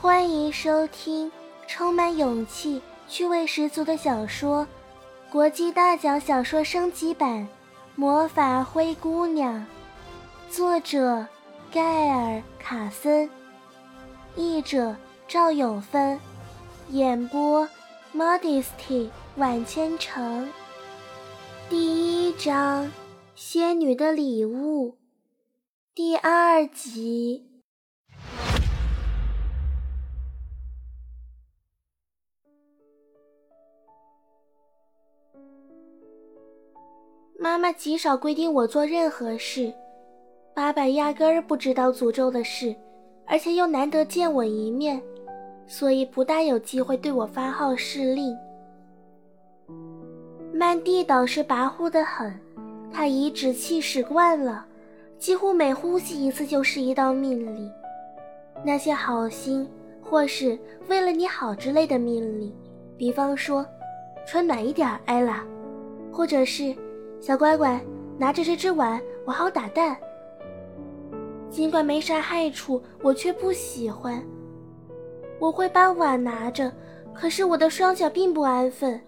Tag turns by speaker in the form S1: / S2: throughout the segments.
S1: 欢迎收听充满勇气、趣味十足的小说《国际大奖小说升级版：魔法灰姑娘》，作者盖尔·卡森，译者赵永芬，演播 Modesty 晚千城。第一章《仙女的礼物》第二集。妈妈极少规定我做任何事，爸爸压根儿不知道诅咒的事，而且又难得见我一面，所以不大有机会对我发号施令。曼蒂倒是跋扈得很，他颐指气使惯了，几乎每呼吸一次就是一道命令。那些好心或是为了你好之类的命令，比方说，穿暖一点，艾拉，或者是。小乖乖，拿着这只碗，我好打蛋。尽管没啥害处，我却不喜欢。我会把碗拿着，可是我的双脚并不安分，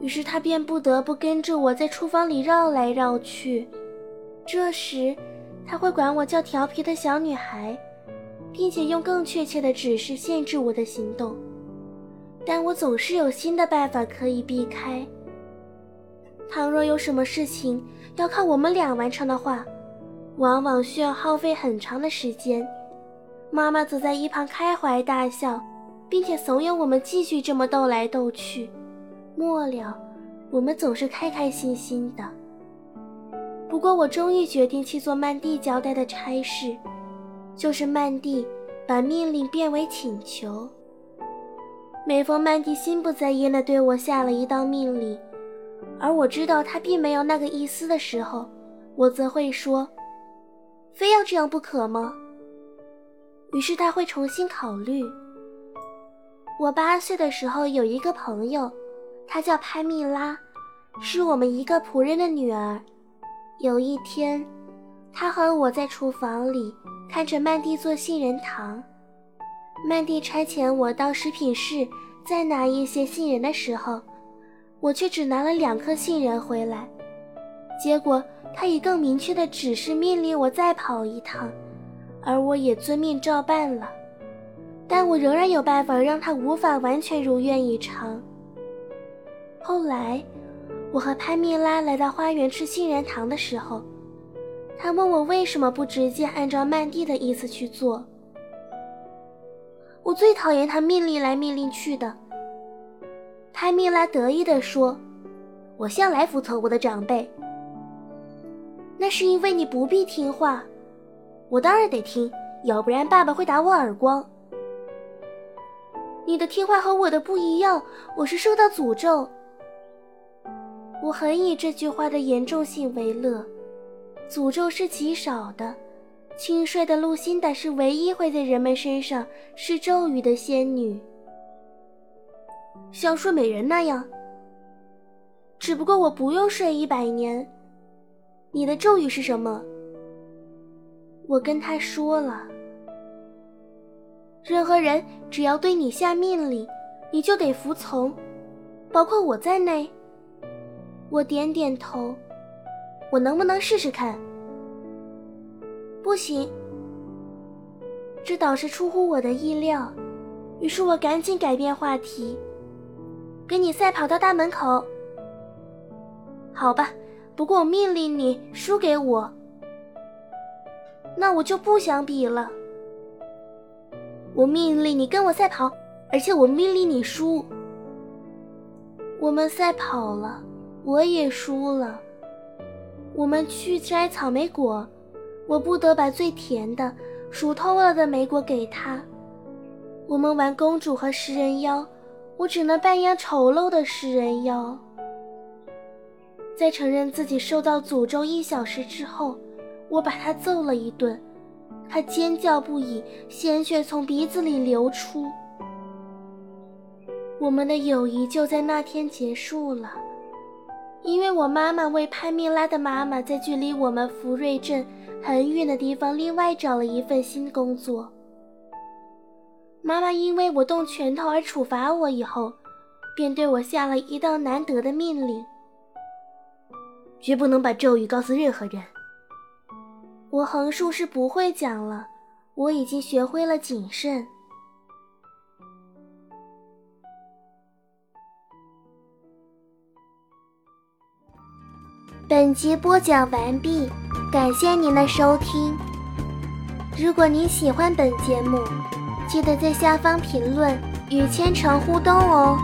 S1: 于是他便不得不跟着我在厨房里绕来绕去。这时，他会管我叫调皮的小女孩，并且用更确切的指示限制我的行动。但我总是有新的办法可以避开。倘若有什么事情要靠我们俩完成的话，往往需要耗费很长的时间。妈妈则在一旁开怀大笑，并且怂恿我们继续这么斗来斗去。末了，我们总是开开心心的。不过，我终于决定去做曼蒂交代的差事，就是曼蒂把命令变为请求。每逢曼蒂心不在焉地对我下了一道命令。而我知道他并没有那个意思的时候，我则会说：“非要这样不可吗？”于是他会重新考虑。我八岁的时候有一个朋友，她叫潘蜜拉，是我们一个仆人的女儿。有一天，她和我在厨房里看着曼蒂做杏仁糖。曼蒂差遣我到食品室再拿一些杏仁的时候。我却只拿了两颗杏仁回来，结果他以更明确的指示命令我再跑一趟，而我也遵命照办了。但我仍然有办法让他无法完全如愿以偿。后来，我和潘蜜拉来到花园吃杏仁糖的时候，他问我为什么不直接按照曼蒂的意思去做。我最讨厌他命令来命令去的。潘蜜拉得意地说：“我向来服从我的长辈。那是因为你不必听话，我当然得听，要不然爸爸会打我耳光。你的听话和我的不一样，我是受到诅咒。我很以这句话的严重性为乐。诅咒是极少的，轻率的露辛达是唯一会在人们身上施咒语的仙女。”像睡美人那样，只不过我不用睡一百年。你的咒语是什么？我跟他说了。任何人只要对你下命令，你就得服从，包括我在内。我点点头。我能不能试试看？不行。这倒是出乎我的意料，于是我赶紧改变话题。跟你赛跑到大门口，好吧。不过我命令你输给我，那我就不想比了。我命令你跟我赛跑，而且我命令你输。我们赛跑了，我也输了。我们去摘草莓果，我不得把最甜的、熟透了的莓果给他。我们玩公主和食人妖。我只能扮演丑陋的食人妖。在承认自己受到诅咒一小时之后，我把他揍了一顿，他尖叫不已，鲜血从鼻子里流出。我们的友谊就在那天结束了，因为我妈妈为潘蜜拉的妈妈在距离我们福瑞镇很远的地方另外找了一份新工作。妈妈因为我动拳头而处罚我以后，便对我下了一道难得的命令：
S2: 绝不能把咒语告诉任何人。
S1: 我横竖是不会讲了，我已经学会了谨慎。本集播讲完毕，感谢您的收听。如果您喜欢本节目，记得在下方评论与千城互动哦。